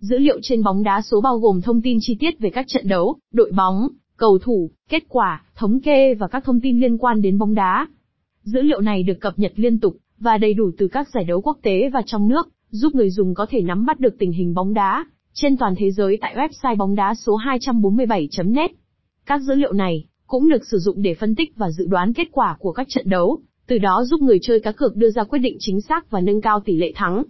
Dữ liệu trên bóng đá số bao gồm thông tin chi tiết về các trận đấu, đội bóng, cầu thủ, kết quả, thống kê và các thông tin liên quan đến bóng đá. Dữ liệu này được cập nhật liên tục và đầy đủ từ các giải đấu quốc tế và trong nước, giúp người dùng có thể nắm bắt được tình hình bóng đá trên toàn thế giới tại website bóng đá số 247.net. Các dữ liệu này cũng được sử dụng để phân tích và dự đoán kết quả của các trận đấu, từ đó giúp người chơi cá cược đưa ra quyết định chính xác và nâng cao tỷ lệ thắng.